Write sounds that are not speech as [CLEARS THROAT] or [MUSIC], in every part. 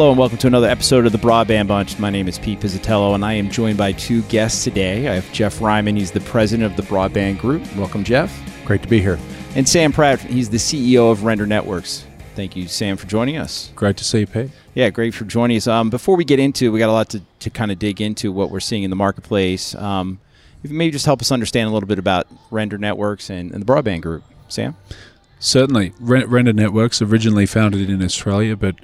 Hello and welcome to another episode of the Broadband Bunch. My name is Pete Pizzarello and I am joined by two guests today. I have Jeff Reiman, he's the president of the Broadband Group. Welcome, Jeff. Great to be here. And Sam Pratt, he's the CEO of Render Networks. Thank you, Sam, for joining us. Great to see you, Pete. Yeah, great for joining us. Um, before we get into, we got a lot to, to kind of dig into what we're seeing in the marketplace. Um, if you maybe just help us understand a little bit about Render Networks and, and the Broadband Group, Sam. Certainly, Render Networks originally founded in Australia, but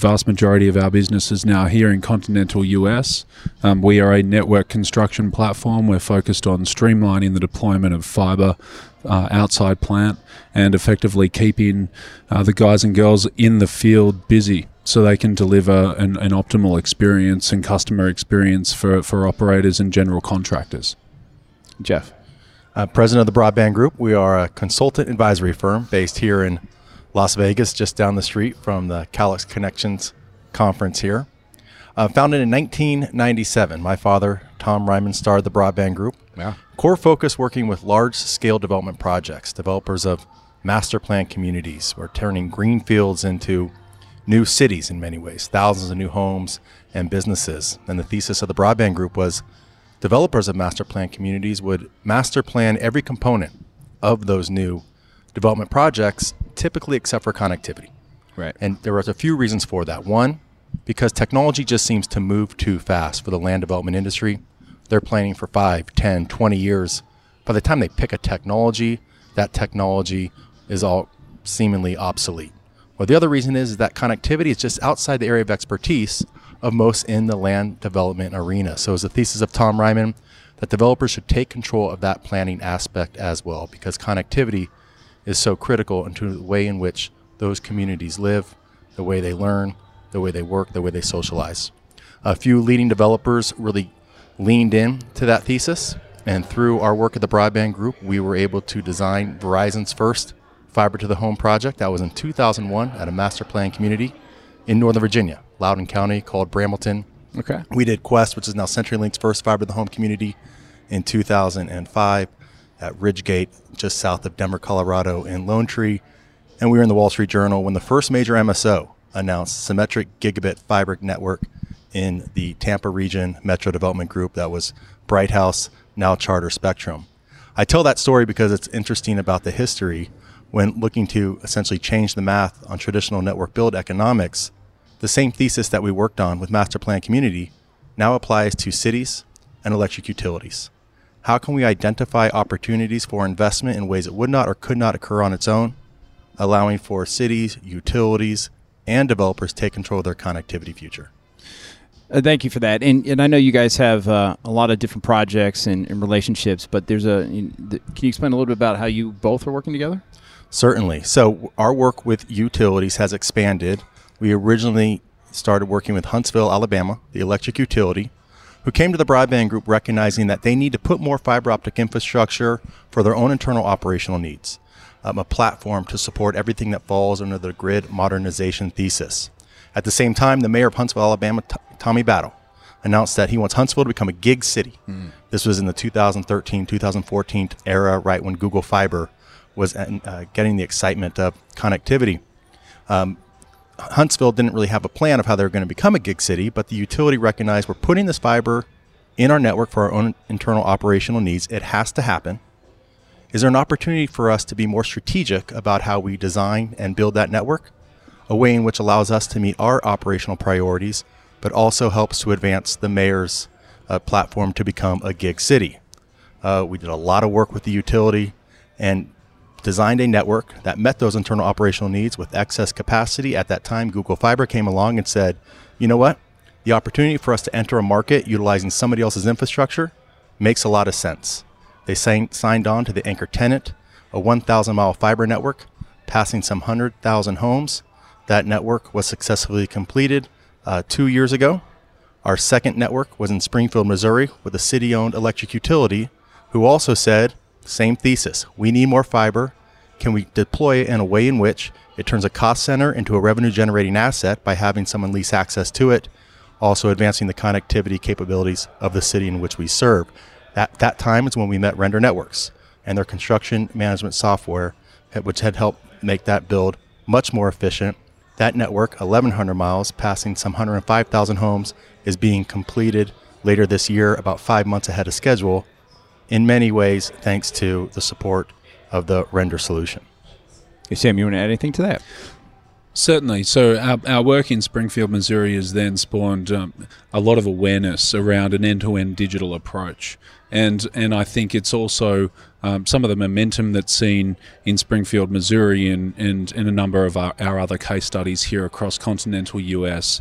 vast majority of our business is now here in continental US. Um, we are a network construction platform. We're focused on streamlining the deployment of fiber uh, outside plant and effectively keeping uh, the guys and girls in the field busy so they can deliver an, an optimal experience and customer experience for, for operators and general contractors. Jeff. Uh, president of the Broadband Group. We are a consultant advisory firm based here in Las Vegas, just down the street from the Calix Connections conference here. Uh, founded in 1997, my father, Tom Reiman, started the Broadband Group. Yeah. Core focus working with large scale development projects, developers of master plan communities. We're turning green fields into new cities in many ways, thousands of new homes and businesses. And the thesis of the Broadband Group was developers of master plan communities would master plan every component of those new development projects, typically except for connectivity. Right. And there was a few reasons for that. One, because technology just seems to move too fast for the land development industry. They're planning for 5, 10, 20 years. By the time they pick a technology, that technology is all seemingly obsolete. Well, the other reason is, is that connectivity is just outside the area of expertise of most in the land development arena. So, it's the thesis of Tom Reiman that developers should take control of that planning aspect as well, because connectivity is so critical into the way in which those communities live, the way they learn, the way they work, the way they socialize. A few leading developers really leaned in to that thesis, and through our work at the Broadband Group, we were able to design Verizon's first fiber to the home project. That was in 2001 at a master plan community in Northern Virginia, Loudoun County, called Brambleton. Okay. We did Qwest, which is now CenturyLink's first fiber to the home community in 2005 at Ridgegate, just south of Denver, Colorado, in Lone Tree. And we were in the Wall Street Journal when the first major MSO announced symmetric gigabit fiber network in the Tampa region Metro Development Group. That was Bright House, now Charter Spectrum. I tell that story because it's interesting about the history when looking to essentially change the math on traditional network build economics. The same thesis that we worked on with Master Plan Community now applies to cities and electric utilities. How can we identify opportunities for investment in ways that would not or could not occur on its own, allowing for cities, utilities, and developers to take control of their connectivity future? Uh, thank you for that. And, and I know you guys have uh, a lot of different projects and, and relationships, but there's a. Can you explain a little bit about how you both are working together? Certainly. So, our work with utilities has expanded. We originally started working with Huntsville, Alabama, the electric utility, who came to the broadband group recognizing that they need to put more fiber optic infrastructure for their own internal operational needs, um, a platform to support everything that falls under the grid modernization thesis. At the same time, the mayor of Huntsville, Alabama, T- Tommy Battle, announced that he wants Huntsville to become a gig city. Mm. This was in the 2013 2014 era, right when Google Fiber was uh, getting the excitement of connectivity. Um, Huntsville didn't really have a plan of how they were going to become a gig city, but the utility recognized we're putting this fiber in our network for our own internal operational needs. It has to happen. Is there an opportunity for us to be more strategic about how we design and build that network? A way in which allows us to meet our operational priorities, but also helps to advance the mayor's uh, platform to become a gig city. Uh, we did a lot of work with the utility, and designed a network that met those internal operational needs with excess capacity. At that time, Google Fiber came along and said, you know what? The opportunity for us to enter a market utilizing somebody else's infrastructure makes a lot of sense. They signed on to the anchor tenant, a 1,000 mile fiber network, passing some 100,000 homes. That network was successfully completed uh, two years ago. Our second network was in Springfield, Missouri, with a city owned electric utility who also said, same thesis. We need more fiber. Can we deploy it in a way in which it turns a cost center into a revenue generating asset by having someone lease access to it, also advancing the connectivity capabilities of the city in which we serve? At that time is when we met Render Networks and their construction management software, eh, which had helped make that build much more efficient. That network, 1,100 miles, passing some 105,000 homes, is being completed later this year, about five months ahead of schedule, in many ways thanks to the support of the render solution. Hey, Sam, you want to add anything to that? Certainly. So our, our work in Springfield, Missouri, has then spawned um, a lot of awareness around an end-to-end digital approach, and and I think it's also um, some of the momentum that's seen in Springfield, Missouri, and and, and a number of our, our other case studies here across continental US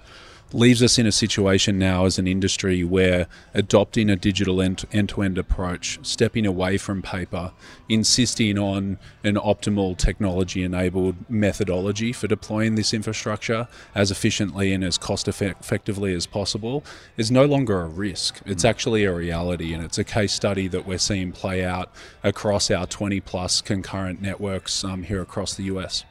leaves us in a situation now as an industry where adopting a digital end to end approach, stepping away from paper, insisting on an optimal technology enabled methodology for deploying this infrastructure as efficiently and as cost effectively as possible is no longer a risk. It's actually a reality, and it's a case study that we're seeing play out across our 20 plus concurrent networks um, here across the US.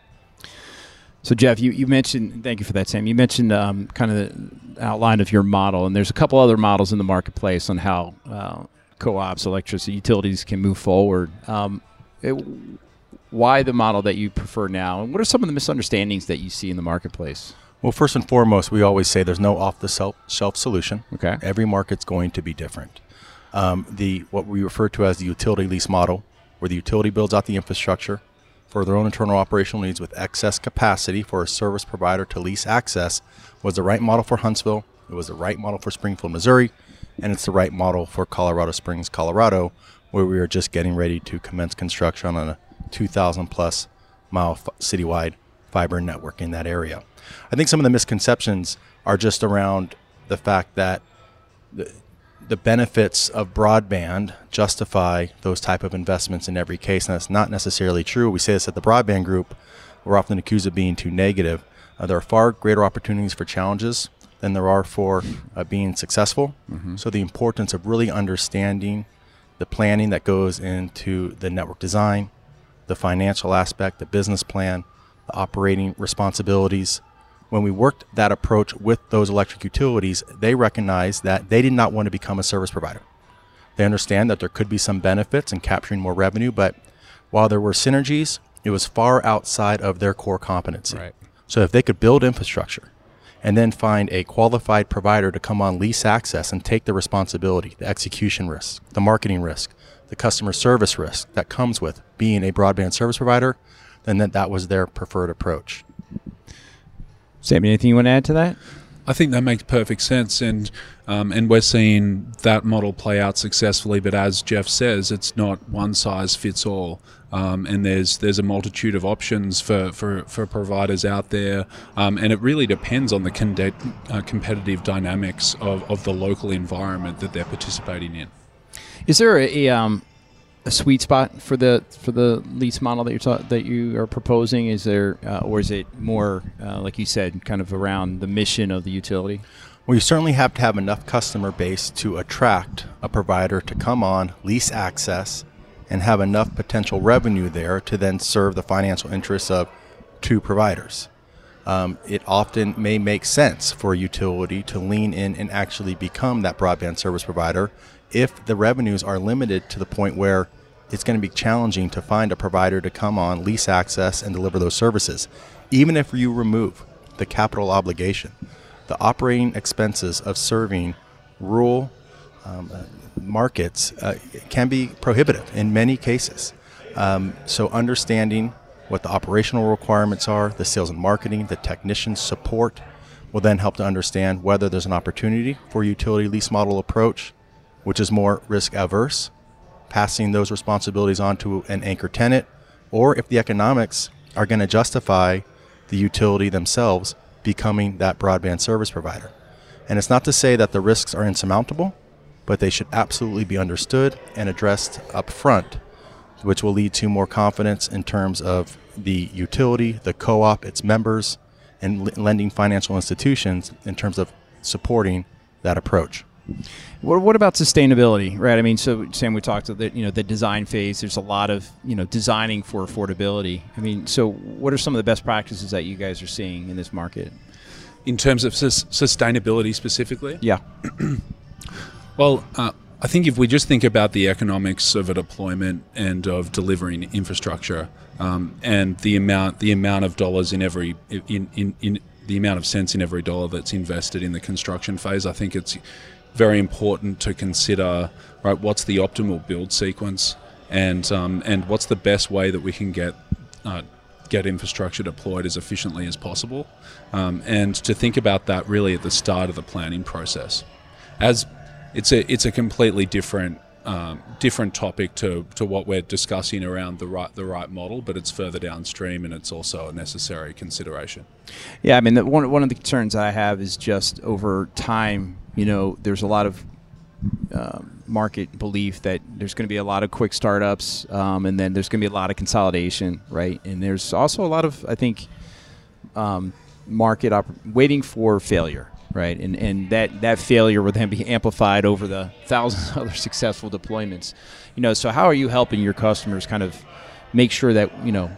So Jeff, you, you mentioned thank you for that, Sam. You mentioned um, kind of the outline of your model, and there's a couple other models in the marketplace on how uh, co-ops, electricity utilities can move forward. Um, it, why the model that you prefer now, and what are some of the misunderstandings that you see in the marketplace? Well, first and foremost, we always say there's no off-the-shelf solution. Okay. Every market's going to be different. Um, the what we refer to as the utility lease model, where the utility builds out the infrastructure, for their own internal operational needs with excess capacity for a service provider to lease access was the right model for Huntsville. It was the right model for Springfield, Missouri, and it's the right model for Colorado Springs, Colorado, where we are just getting ready to commence construction on a 2,000 plus mile f- citywide fiber network in that area. I think some of the misconceptions are just around the fact that the, the benefits of broadband justify those type of investments in every case, and that's not necessarily true. We say this at the broadband group. We're often accused of being too negative. Uh, there are far greater opportunities for challenges than there are for uh, being successful. Mm-hmm. So the importance of really understanding the planning that goes into the network design, the financial aspect, the business plan, the operating responsibilities, when we worked that approach with those electric utilities, they recognized that they did not want to become a service provider. They understand that there could be some benefits in capturing more revenue, but while there were synergies, it was far outside of their core competency. Right. So if they could build infrastructure and then find a qualified provider to come on lease access and take the responsibility, the execution risk, the marketing risk, the customer service risk that comes with being a broadband service provider, then that, that was their preferred approach. Sam, anything you want to add to that? I think that makes perfect sense, and um, and we're seeing that model play out successfully. But as Jeff says, it's not one size fits all, um, and there's there's a multitude of options for, for, for providers out there, um, and it really depends on the con- uh, competitive dynamics of, of the local environment that they're participating in. Is there a, a um, a sweet spot for the for the lease model that you're ta- that you are proposing? Is there, uh, or is it more uh, like you said, kind of around the mission of the utility? Well, you certainly have to have enough customer base to attract a provider to come on, lease access, and have enough potential revenue there to then serve the financial interests of two providers. Um, it often may make sense for a utility to lean in and actually become that broadband service provider if the revenues are limited to the point where it's going to be challenging to find a provider to come on, lease access, and deliver those services. Even if you remove the capital obligation, the operating expenses of serving rural um, markets uh, can be prohibitive in many cases. Um, so, understanding what the operational requirements are, the sales and marketing, the technician support will then help to understand whether there's an opportunity for utility lease model approach, which is more risk averse passing those responsibilities on to an anchor tenant, or if the economics are going to justify the utility themselves becoming that broadband service provider. And it's not to say that the risks are insurmountable, but they should absolutely be understood and addressed up front, which will lead to more confidence in terms of the utility, the co op, its members, and lending financial institutions in terms of supporting that approach. What, what about sustainability, right? I mean, so Sam, we talked about the, you know the design phase. There's a lot of you know designing for affordability. I mean, so what are some of the best practices that you guys are seeing in this market? In terms of sus- sustainability specifically, yeah. [CLEARS THROAT] well, uh, I think if we just think about the economics of a deployment and of delivering infrastructure, um, and the amount the amount of dollars in every in, in, in the amount of cents in every dollar that's invested in the construction phase, I think it's very important to consider right what's the optimal build sequence and um, and what's the best way that we can get uh, get infrastructure deployed as efficiently as possible, um, and to think about that really at the start of the planning process, as it's a it's a completely different um, different topic to, to what we're discussing around the right the right model, but it's further downstream and it's also a necessary consideration. Yeah, I mean, the, one one of the concerns I have is just over time. You know, there's a lot of uh, market belief that there's going to be a lot of quick startups, um, and then there's going to be a lot of consolidation, right? And there's also a lot of, I think, um, market op- waiting for failure, right? And and that that failure will then be amplified over the thousands of other [LAUGHS] successful deployments. You know, so how are you helping your customers kind of make sure that you know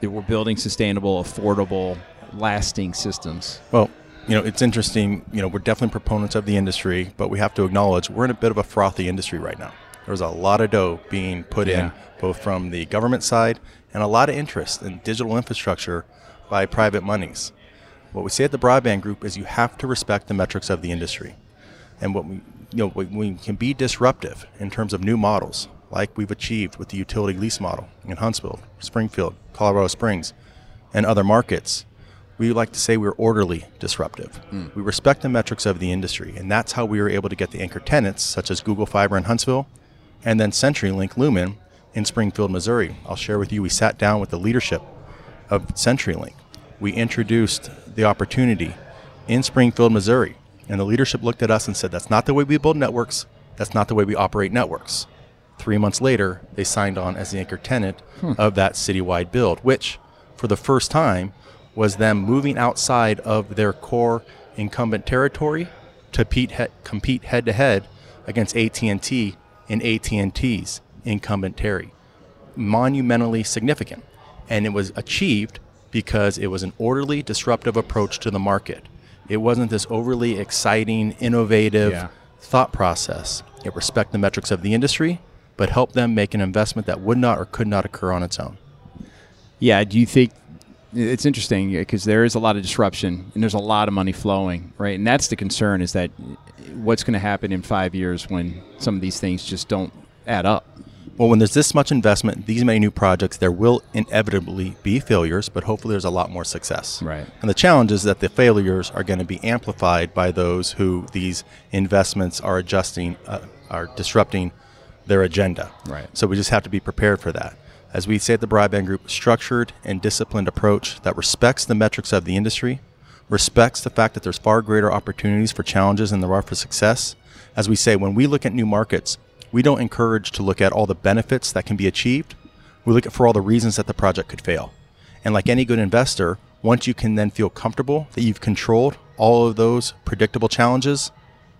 that we're building sustainable, affordable, lasting systems? Well, you know, it's interesting. You know, we're definitely proponents of the industry, but we have to acknowledge we're in a bit of a frothy industry right now. There's a lot of dough being put Yeah. in, both from the government side and a lot of interest in digital infrastructure by private monies. What we say at the Broadband Group is you have to respect the metrics of the industry, and what we, you know, we, we can be disruptive in terms of new models, like we've achieved with the utility lease model in Huntsville, Springfield, Colorado Springs, and other markets we like to say we're orderly disruptive. Hmm. We respect the metrics of the industry, and that's how we were able to get the anchor tenants such as Google Fiber in Huntsville and then CenturyLink Lumen in Springfield, Missouri. I'll share with you, we sat down with the leadership of CenturyLink. We introduced the opportunity in Springfield, Missouri, and the leadership looked at us and said, That's not the way we build networks, that's not the way we operate networks. Three months later, they signed on as the anchor tenant hmm. of that citywide build, which, for the first time, was them moving outside of their core incumbent territory to compete, head-to-head against AT&T in AT&T's incumbent terry. Monumentally significant, and it was achieved because it was an orderly, disruptive approach to the market. It wasn't this overly exciting, innovative Yeah. thought process. It respected the metrics of the industry, but helped them make an investment that would not or could not occur on its own. Yeah, do you think it's interesting because there is a lot of disruption and there's a lot of money flowing, right? And that's the concern is that what's going to happen in five years when some of these things just don't add up. Well, when there's this much investment, these many new projects, there will inevitably be failures, but hopefully there's a lot more success. Right. And the challenge is that the failures are going to be amplified by those who these investments are adjusting, uh, are disrupting their agenda. Right. So we just have to be prepared for that. As we say at the Broadband Group, structured and disciplined approach that respects the metrics of the industry, respects the fact that there's far greater opportunities for challenges than there are for success. As we say, when we look at new markets, we don't encourage to look at all the benefits that can be achieved. We look for all the reasons that the project could fail. And like any good investor, once you can then feel comfortable that you've controlled all of those predictable challenges,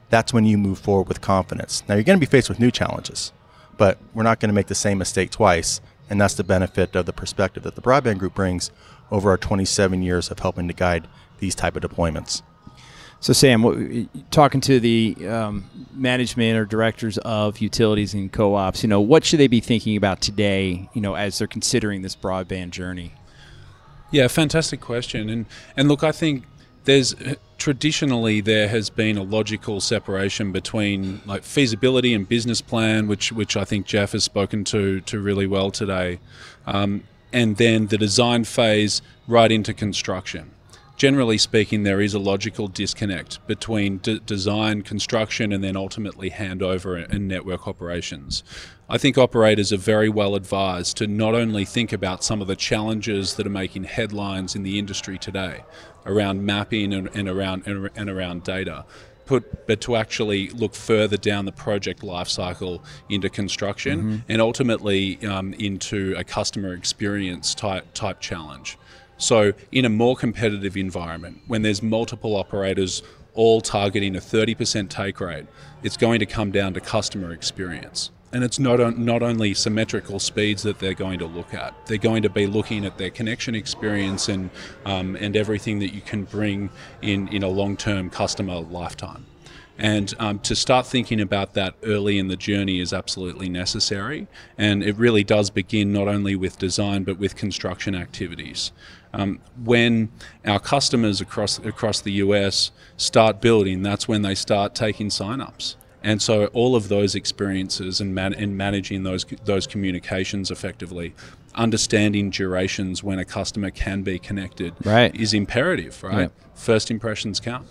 that's when you move forward with confidence. Now, you're going to be faced with new challenges, but we're not going to make the same mistake twice. And that's the benefit of the perspective that the Broadband Group brings over our 27 years of helping to guide these type of deployments. So, Sam, talking to the um, management or directors of utilities and co-ops, you know, what should they be thinking about today? You know, as they're considering this broadband journey. Yeah, fantastic question. And and look, I think there's traditionally there has been a logical separation between like feasibility and business plan, which which I think Jeff has spoken to to really well today, um, and then the design phase right into construction. Generally speaking, there is a logical disconnect between d- design, construction, and then ultimately handover and network operations. I think operators are very well advised to not only think about some of the challenges that are making headlines in the industry today around mapping and, and around and, and around data, put, but to actually look further down the project lifecycle into construction and ultimately um, into a customer experience type type challenge. So, in a more competitive environment, when there's multiple operators all targeting a 30% take rate, it's going to come down to customer experience. And it's not, not only symmetrical speeds that they're going to look at, they're going to be looking at their connection experience and, um, and everything that you can bring in, in a long term customer lifetime. And um, to start thinking about that early in the journey is absolutely necessary. And it really does begin not only with design but with construction activities. Um, when our customers across across the US start building, that's when they start taking sign-ups. And so all of those experiences and, man- and managing those those communications effectively, understanding durations when a customer can be connected, Right. is imperative. Right, Yeah. first impressions count.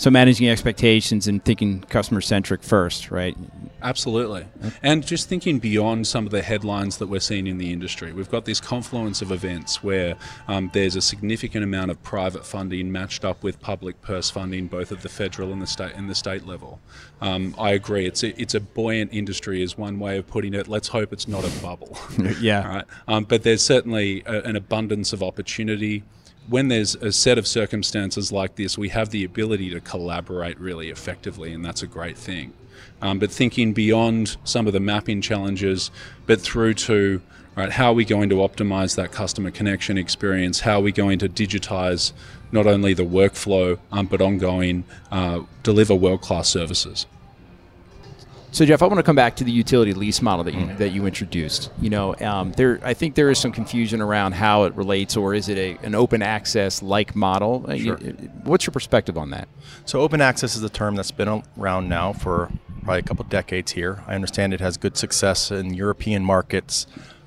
So managing expectations and thinking customer centric first, right? Absolutely. And just thinking beyond some of the headlines that we're seeing in the industry, we've got this confluence of events where um, there's a significant amount of private funding matched up with public purse funding, both at the federal and the state and the state level. Um, I agree. It's a, it's a buoyant industry, is one way of putting it. Let's hope it's not a bubble. [LAUGHS] Yeah. Right. Um, but there's certainly a, an abundance of opportunity. When there's a set of circumstances like this, we have the ability to collaborate really effectively, and that's a great thing. Um, but thinking beyond some of the mapping challenges, but through to right, how are we going to optimize that customer connection experience? How are we going to digitize not only the workflow, um, but ongoing uh, deliver world class services? So Jeff, I want to come back to the utility lease model that you that you introduced. You know, um, there I think there is some confusion around how it relates, or is it a, an open access like model? Uh, you- what's your perspective on that? So open access is a term that's been around now for probably a couple decades here. I understand it has good success in European markets.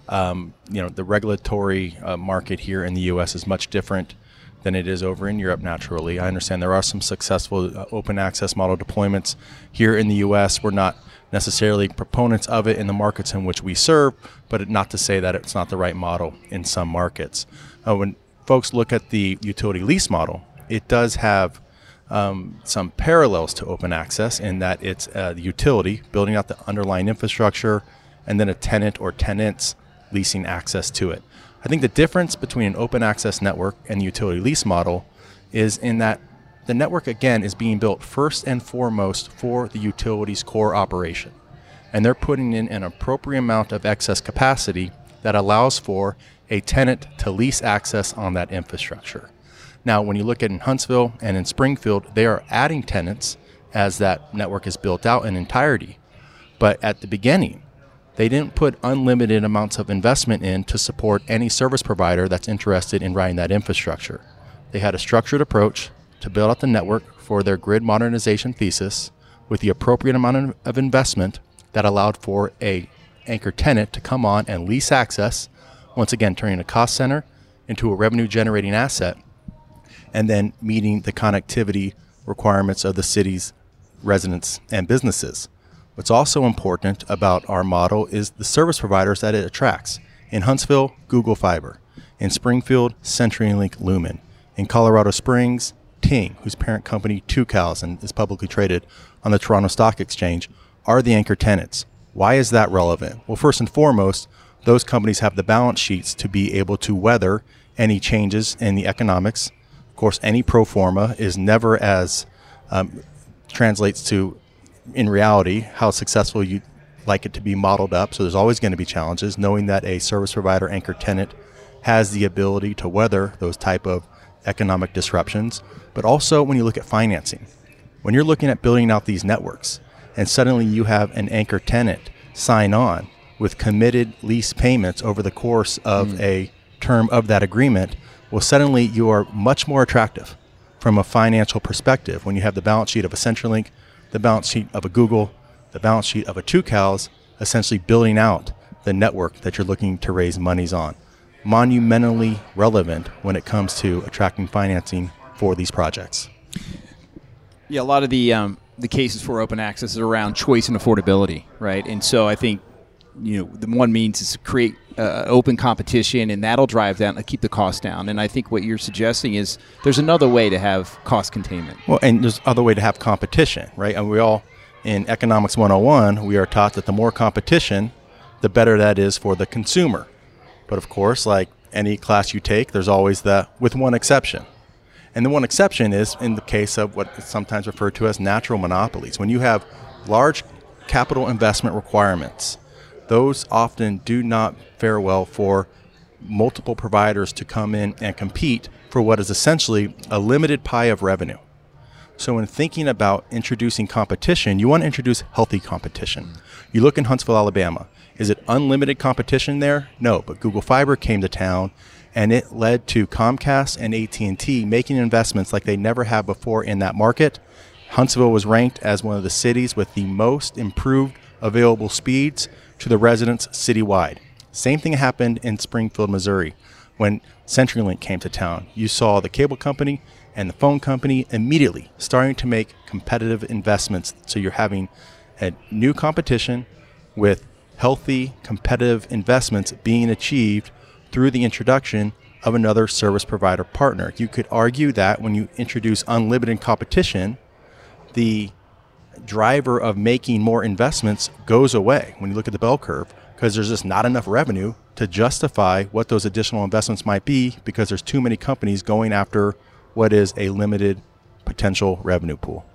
Um, you know, the regulatory uh, market here in the U.S. is much different than it is over in Europe. Naturally, I understand there are some successful uh, open access model deployments here in the U.S. We're not necessarily proponents of it in the markets in which we serve, but not to say that it's not the right model in some markets. Uh, when folks look at the utility lease model, it does have um, some parallels to open access in that it's uh, the utility building out the underlying infrastructure and then a tenant or tenants leasing access to it. I think the difference between an open access network and the utility lease model is in that the network again is being built first and foremost for the utility's core operation. And they're putting in an appropriate amount of excess capacity that allows for a tenant to lease access on that infrastructure. Now, when you look at in Huntsville and in Springfield, they are adding tenants as that network is built out in entirety. But at the beginning, they didn't put unlimited amounts of investment in to support any service provider that's interested in running that infrastructure. They had a structured approach to build out the network for their grid modernization thesis with the appropriate amount of- investment that allowed for a anchor tenant to come on and lease access, once again turning a cost center into a revenue generating asset and then meeting the connectivity requirements of the city's residents and businesses. What's also important about our model is the service providers that it attracts. In Huntsville, Google Fiber. In Springfield, CenturyLink Lumen. In Colorado Springs, Ting, whose parent company Tucows and is publicly traded on the Toronto Stock Exchange, are the anchor tenants. Why is that relevant? Well, first and foremost, those companies have the balance sheets to be able to weather any changes in the economics. Of course, any pro forma is never as um, translates to, in reality, how successful you like it to be modeled up. So there's always going to be challenges. Knowing that a service provider anchor tenant has the ability to weather those type of economic disruptions, but also when you look at financing, when you're looking at building out these networks, and suddenly you have an anchor tenant sign on with committed lease payments over the course of mm. a term of that agreement, well, suddenly you are much more attractive from a financial perspective when you have the balance sheet of a CenturyLink, the balance sheet of a Google, the balance sheet of a Tucows, essentially building out the network that you're looking to raise monies on. Monumentally relevant when it comes to attracting financing for these projects. Yeah, a lot of the um, the cases for open access is around choice and affordability, right? And so I think you know the one means is to create uh, open competition, and that'll drive down, keep the cost down. And I think what you're suggesting is there's another way to have cost containment. Well, and there's other way to have competition, right? And we all in economics 101, we are taught that the more competition, the better that is for the consumer. But of course, like any class you take, there's always the with one exception. And the one exception is in the case of what is sometimes referred to as natural monopolies. When you have large capital investment requirements, those often do not fare well for multiple providers to come in and compete for what is essentially a limited pie of revenue. So, when thinking about introducing competition, you want to introduce healthy competition. You look in Huntsville, Alabama. Is it unlimited competition there? No, but Google Fiber came to town and it led to Comcast and AT&T making investments like they never have before in that market. Huntsville was ranked as one of the cities with the most improved available speeds to the residents citywide. Same thing happened in Springfield, Missouri. When CenturyLink came to town, you saw the cable company and the phone company immediately starting to make competitive investments. So you're having a new competition with healthy, competitive investments being achieved through the introduction of another service provider partner. You could argue that when you introduce unlimited competition, the driver of making more investments goes away when you look at the bell curve because there's just not enough revenue to justify what those additional investments might be because there's too many companies going after what is a limited potential revenue pool.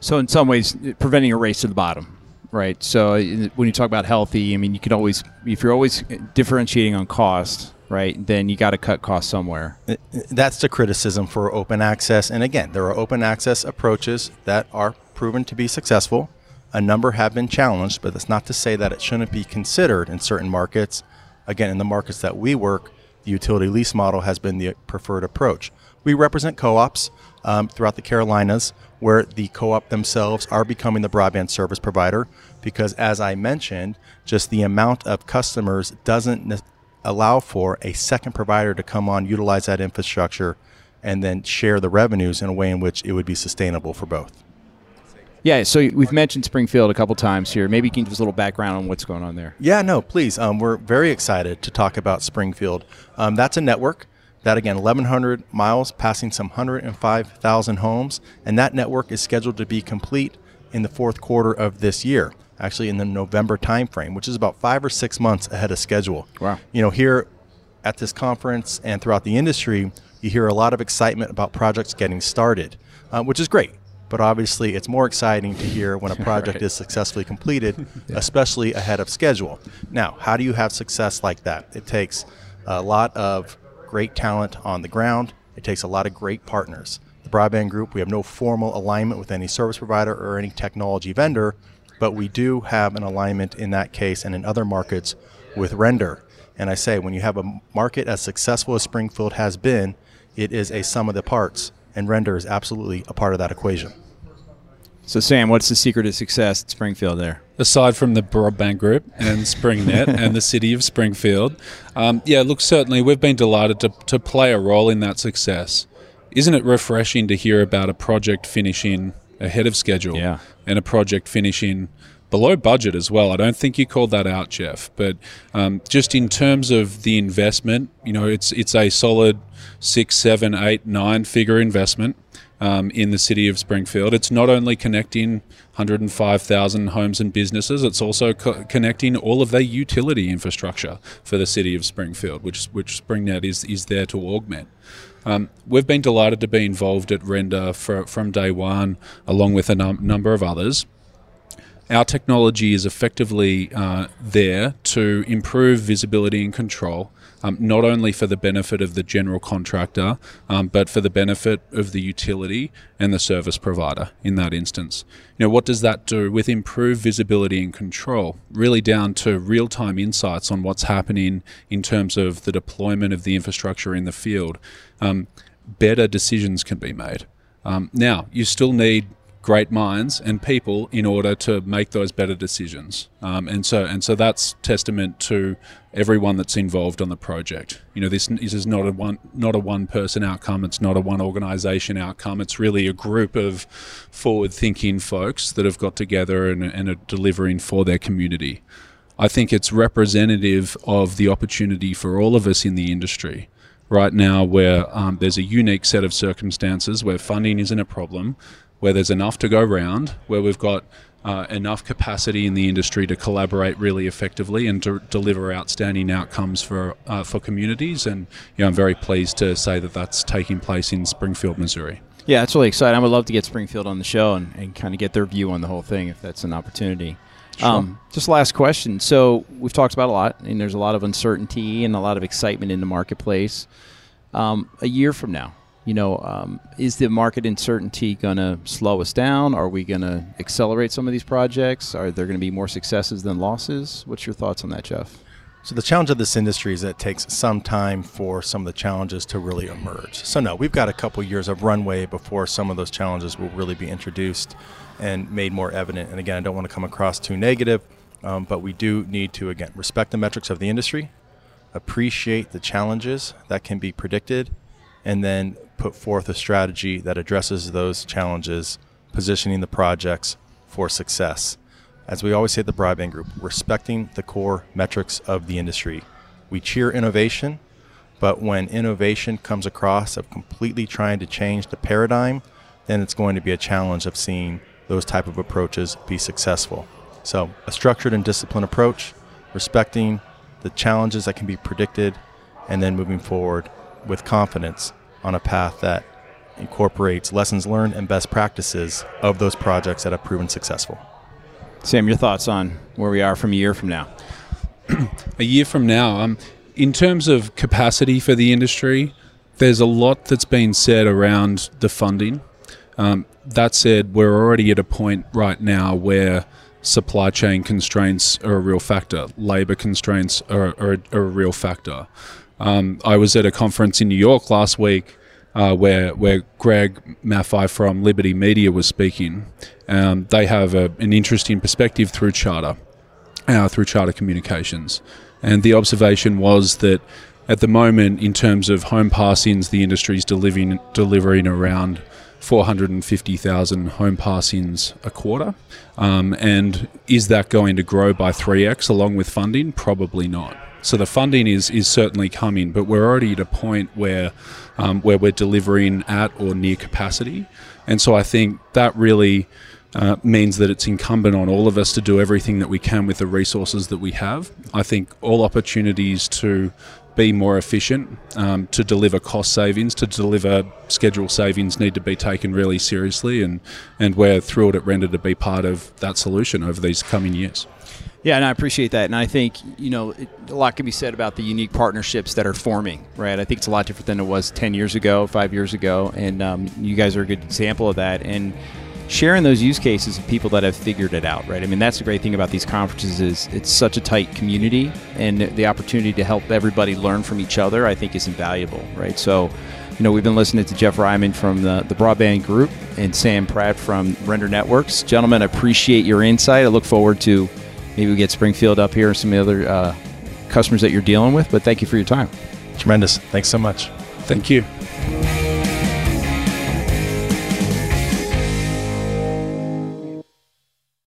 So, in some ways, preventing a race to the bottom, right? So, uh, when you talk about healthy, I mean, you can always, if you're always differentiating on cost, right, then you got to cut costs somewhere. Uh, that's the criticism for open access. And again, there are open access approaches that are proven to be successful. A number have been challenged, but that's not to say that it shouldn't be considered in certain markets. Again, in the markets that we work, the utility lease model has been the preferred approach. We represent co ops um, throughout the Carolinas where the co op themselves are becoming the broadband service provider because, as I mentioned, just the amount of customers doesn't ne- allow for a second provider to come on, utilize that infrastructure, and then share the revenues in a way in which it would be sustainable for both. Yeah, so we've mentioned Springfield a couple times here. Maybe you can give us a little background on what's going on there. Yeah, no, please. Um, we're very excited to talk about Springfield. Um, that's a network that again 1100 miles passing some 105000 homes and that network is scheduled to be complete in the fourth quarter of this year actually in the november timeframe which is about five or six months ahead of schedule wow you know here at this conference and throughout the industry you hear a lot of excitement about projects getting started uh, which is great but obviously it's more exciting to hear when a [LAUGHS] project right. is successfully completed yeah. especially ahead of schedule now how do you have success like that it takes a lot of great talent on the ground. It takes a lot of great partners. The Broadband Group, we have no formal alignment with any service provider or any technology vendor, but we do have an alignment in that case and in other markets with Render. And I say, when you have a market as successful as Springfield has been, it is a sum of the parts, and Render is absolutely a part of that equation. So, Sam, what's the secret of success at Springfield there? Aside from the Broadband Group and SpringNet [LAUGHS] and the city of Springfield, um, yeah, look, certainly we've been delighted to, to play a role in that success. Isn't it refreshing to hear about a project finishing ahead of schedule yeah. and a project finishing below budget as well. I don't think you called that out, Jeff. But um, just in terms of the investment, you know, it's it's a solid six, seven, eight, nine figure investment um, in the city of Springfield. It's not only connecting 105,000 homes and businesses, it's also co- connecting all of their utility infrastructure for the city of Springfield, which, which SpringNet is, is there to augment. Um, we've been delighted to be involved at Render for, from day one, along with a num- number of others our technology is effectively uh, there to improve visibility and control um, not only for the benefit of the general contractor, um, but for the benefit of the utility and the service provider in that instance. You know, what does that do with improved visibility and control? Really down to real time insights on what's happening in terms of the deployment of the infrastructure in the field. Um, better decisions can be made. Um, now, you still need great minds and people in order to make those better decisions. Um, and so and so that's testament to everyone that's involved on the project. You know, this, this is not a one not a one person outcome. It's not a one organization outcome. It's really a group of forward thinking folks that have got together and, and are delivering for their community. I think it's representative of the opportunity for all of us in the industry right now where um, there's a unique set of circumstances where funding isn't a problem where there's enough to go round, where we've got uh, enough capacity in the industry to collaborate really effectively and to deliver outstanding outcomes for uh, for communities. And you know, I'm very pleased to say that that's taking place in Springfield, Missouri. Yeah, it's really exciting. I would love to get Springfield on the show and, and kind of get their view on the whole thing if that's an opportunity. Sure. Um, just last question. So we've talked about a lot, and there's a lot of uncertainty and a lot of excitement in the marketplace. Um, a year from now, you know, um, is the market uncertainty going to slow us down? Are we going to accelerate some of these projects? Are there going to be more successes than losses? What's your thoughts on that, Jeff? So the challenge of this industry is that it takes some time for some of the challenges to really emerge. So no, we've got a couple years of runway before some of those challenges will really be introduced and made more evident. And again, I don't want to come across too negative, um, but we do need to again respect the metrics of the industry, appreciate the challenges that can be predicted, and then put forth a strategy that addresses those challenges, positioning the projects for success. As we always say at the Broadband Group, respecting the core metrics of the industry. We cheer innovation, but when innovation comes across of completely trying to change the paradigm, then it's going to be a challenge of seeing those type of approaches be successful. So, a structured and disciplined approach, respecting the challenges that can be predicted, and then moving forward with confidence on a path that incorporates lessons learned and best practices of those projects that have proven successful. Sam, your thoughts on where we are from a year from now? [CLEARS THROAT] a year from now, um, in terms of capacity for the industry, there's a lot that's been said around the funding. Um, that said, we're already at a point right now where supply chain constraints are a real factor, labor constraints are, are, are a real factor. Um, I was at a conference in New York last week uh, where where Greg Maffei from Liberty Media was speaking. Um, they have a, an interesting perspective through Charter, uh, through Charter Communications, and the observation was that at the moment, in terms of home passings, the industry is delivering delivering around 450,000 home passings a quarter. Um, and is that going to grow by 3x along with funding? Probably not. So the funding is is certainly coming, but we're already at a point where um, where we're delivering at or near capacity, and so I think that really. Uh, means that it's incumbent on all of us to do everything that we can with the resources that we have. I think all opportunities to be more efficient, um, to deliver cost savings, to deliver schedule savings need to be taken really seriously, and, and we're thrilled at Render to be part of that solution over these coming years. Yeah, and I appreciate that. And I think, you know, it, a lot can be said about the unique partnerships that are forming, right? I think it's a lot different than it was 10 years ago, five years ago. And um, you guys are a good example of that. And sharing those use cases of people that have figured it out, right? I mean, that's the great thing about these conferences is it's such a tight community and the opportunity to help everybody learn from each other, I think is invaluable, right? So, you know, we've been listening to Jeff Reiman from the, the Broadband Group and Sam Pratt from Render Networks. Gentlemen, I appreciate your insight. I look forward to maybe we get Springfield up here and some other uh, customers that you're dealing with. But thank you for your time. Tremendous. Thanks so much. Thank you.